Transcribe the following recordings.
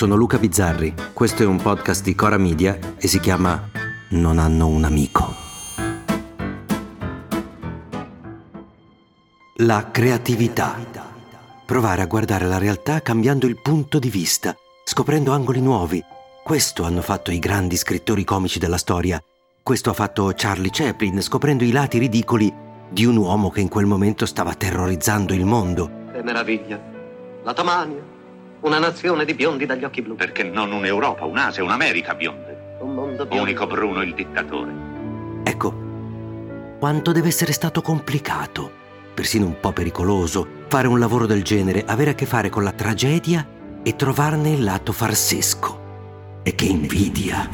sono Luca Bizzarri, questo è un podcast di Cora Media e si chiama Non hanno un amico. La creatività. Provare a guardare la realtà cambiando il punto di vista, scoprendo angoli nuovi. Questo hanno fatto i grandi scrittori comici della storia. Questo ha fatto Charlie Chaplin, scoprendo i lati ridicoli di un uomo che in quel momento stava terrorizzando il mondo. Che meraviglia! La Tamania, una nazione di biondi dagli occhi blu. Perché non un'Europa, un'Asia, un'America bionde? Un mondo biondo. Unico Bruno il dittatore. Ecco, quanto deve essere stato complicato, persino un po' pericoloso, fare un lavoro del genere, avere a che fare con la tragedia e trovarne il lato farsesco. E che invidia!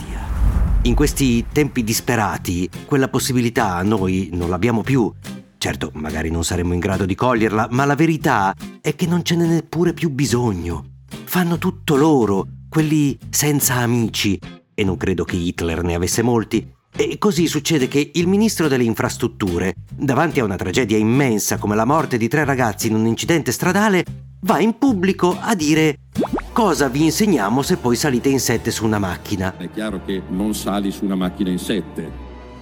In questi tempi disperati, quella possibilità noi non l'abbiamo più. Certo, magari non saremmo in grado di coglierla, ma la verità è che non ce n'è neppure più bisogno. Fanno tutto loro, quelli senza amici. E non credo che Hitler ne avesse molti. E così succede che il ministro delle infrastrutture, davanti a una tragedia immensa come la morte di tre ragazzi in un incidente stradale, va in pubblico a dire cosa vi insegniamo se poi salite in sette su una macchina. È chiaro che non sali su una macchina in sette.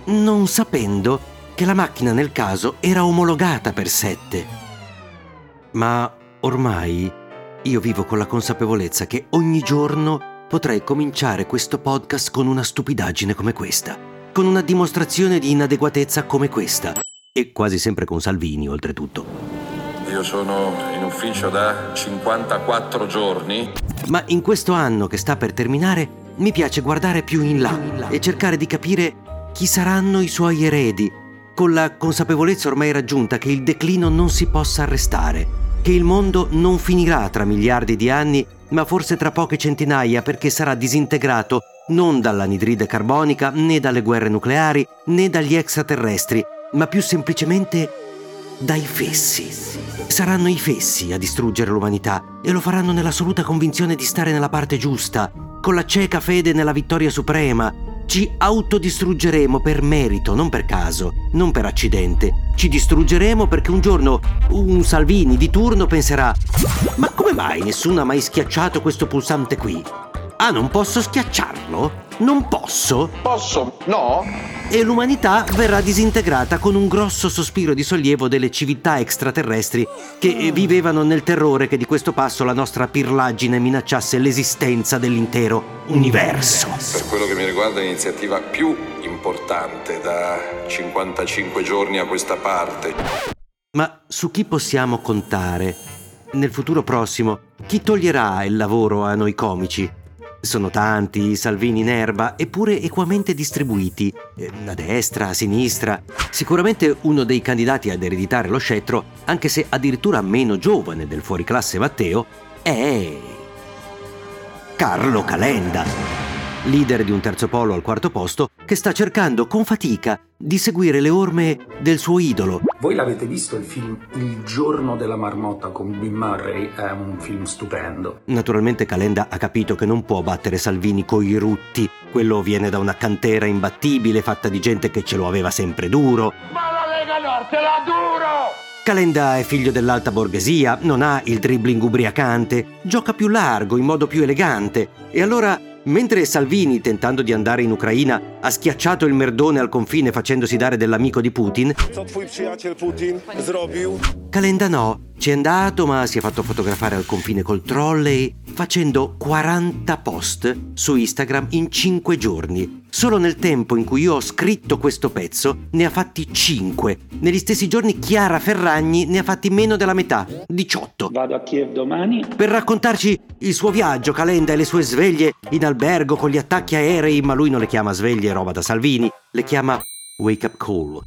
Non sapendo che la macchina nel caso era omologata per sette. Ma ormai io vivo con la consapevolezza che ogni giorno potrei cominciare questo podcast con una stupidaggine come questa, con una dimostrazione di inadeguatezza come questa, e quasi sempre con Salvini oltretutto. Io sono in ufficio da 54 giorni. Ma in questo anno che sta per terminare mi piace guardare più in là e cercare di capire chi saranno i suoi eredi, con la consapevolezza ormai raggiunta che il declino non si possa arrestare, che il mondo non finirà tra miliardi di anni, ma forse tra poche centinaia perché sarà disintegrato non dall'anidride carbonica, né dalle guerre nucleari, né dagli extraterrestri, ma più semplicemente dai fessi. Saranno i fessi a distruggere l'umanità e lo faranno nell'assoluta convinzione di stare nella parte giusta, con la cieca fede nella vittoria suprema. Ci autodistruggeremo per merito, non per caso, non per accidente. Ci distruggeremo perché un giorno un Salvini di turno penserà: Ma come mai nessuno ha mai schiacciato questo pulsante qui? Ah, non posso schiacciarlo? Non posso? Posso? No? e l'umanità verrà disintegrata con un grosso sospiro di sollievo delle civiltà extraterrestri che vivevano nel terrore che di questo passo la nostra pirlaggine minacciasse l'esistenza dell'intero universo. Per quello che mi riguarda è l'iniziativa più importante da 55 giorni a questa parte. Ma su chi possiamo contare? Nel futuro prossimo, chi toglierà il lavoro a noi comici? Sono tanti Salvini in erba, eppure equamente distribuiti, eh, a destra, a sinistra. Sicuramente uno dei candidati ad ereditare lo scettro, anche se addirittura meno giovane del fuoriclasse Matteo, è Carlo Calenda leader di un terzo polo al quarto posto, che sta cercando con fatica di seguire le orme del suo idolo. Voi l'avete visto il film Il giorno della marmotta con Bill Murray? È un film stupendo. Naturalmente Calenda ha capito che non può battere Salvini coi rutti. Quello viene da una cantera imbattibile fatta di gente che ce lo aveva sempre duro. Ma la Lega Nord te la duro! Calenda è figlio dell'alta borghesia, non ha il dribbling ubriacante, gioca più largo, in modo più elegante. E allora Mentre Salvini, tentando di andare in Ucraina, ha schiacciato il merdone al confine facendosi dare dell'amico di Putin, Calenda no, ci è andato ma si è fatto fotografare al confine col trolley facendo 40 post su Instagram in 5 giorni. Solo nel tempo in cui io ho scritto questo pezzo ne ha fatti 5. Negli stessi giorni Chiara Ferragni ne ha fatti meno della metà, 18. Vado a Kiev domani. Per raccontarci il suo viaggio, Calenda e le sue sveglie in albergo con gli attacchi aerei, ma lui non le chiama sveglie roba da Salvini, le chiama wake up call.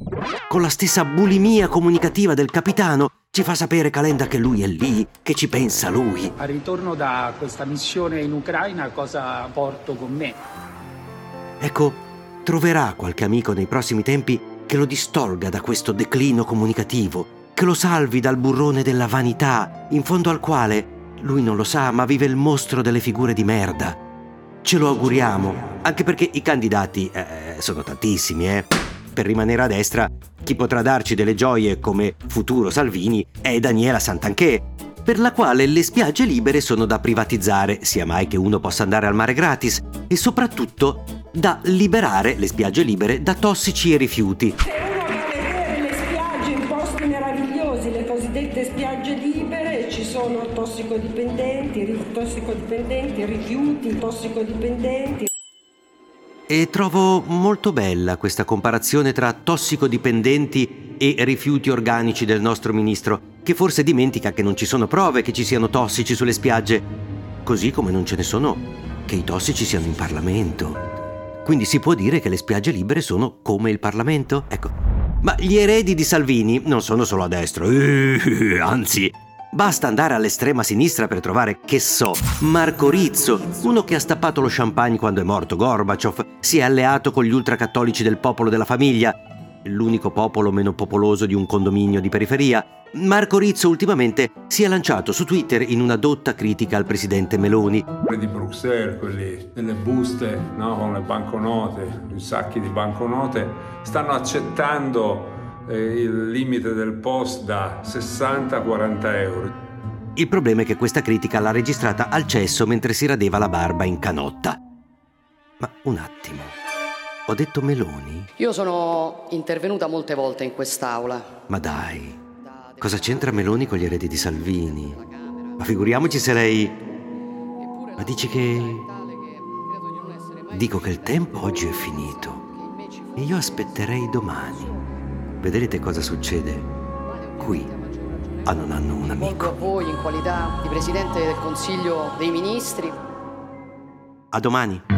Con la stessa bulimia comunicativa del capitano, ci fa sapere Calenda che lui è lì, che ci pensa lui. Al ritorno da questa missione in Ucraina cosa porto con me? Ecco, troverà qualche amico nei prossimi tempi che lo distolga da questo declino comunicativo, che lo salvi dal burrone della vanità, in fondo al quale, lui non lo sa, ma vive il mostro delle figure di merda. Ce lo auguriamo, anche perché i candidati eh, sono tantissimi, eh. Per rimanere a destra, chi potrà darci delle gioie come futuro Salvini è Daniela Santanché. per la quale le spiagge libere sono da privatizzare, sia mai che uno possa andare al mare gratis, e soprattutto da liberare le spiagge libere da tossici e rifiuti. Se uno vuole vedere le spiagge in posti meravigliosi, le cosiddette spiagge libere, ci sono tossicodipendenti, tossicodipendenti, rifiuti, tossicodipendenti. E trovo molto bella questa comparazione tra tossicodipendenti e rifiuti organici del nostro ministro, che forse dimentica che non ci sono prove che ci siano tossici sulle spiagge, così come non ce ne sono che i tossici siano in Parlamento. Quindi si può dire che le spiagge libere sono come il Parlamento? Ecco. Ma gli eredi di Salvini non sono solo a destra, eh, anzi, basta andare all'estrema sinistra per trovare, che so, Marco Rizzo, uno che ha stappato lo champagne quando è morto Gorbaciov, si è alleato con gli ultracattolici del popolo della famiglia, l'unico popolo meno popoloso di un condominio di periferia. Marco Rizzo ultimamente si è lanciato su Twitter in una dotta critica al presidente Meloni. Quelli di Bruxelles, quelli delle buste no, con le banconote, i sacchi di banconote, stanno accettando eh, il limite del post da 60 a 40 euro. Il problema è che questa critica l'ha registrata al cesso mentre si radeva la barba in canotta. Ma un attimo, ho detto Meloni? Io sono intervenuta molte volte in quest'aula. Ma dai, cosa c'entra Meloni con gli eredi di Salvini? Ma figuriamoci se lei... Ma dici che... Dico che il tempo oggi è finito e io aspetterei domani. Vedrete cosa succede qui a Non hanno un Rivolgo a amico. voi in qualità di Presidente del Consiglio dei Ministri. A domani.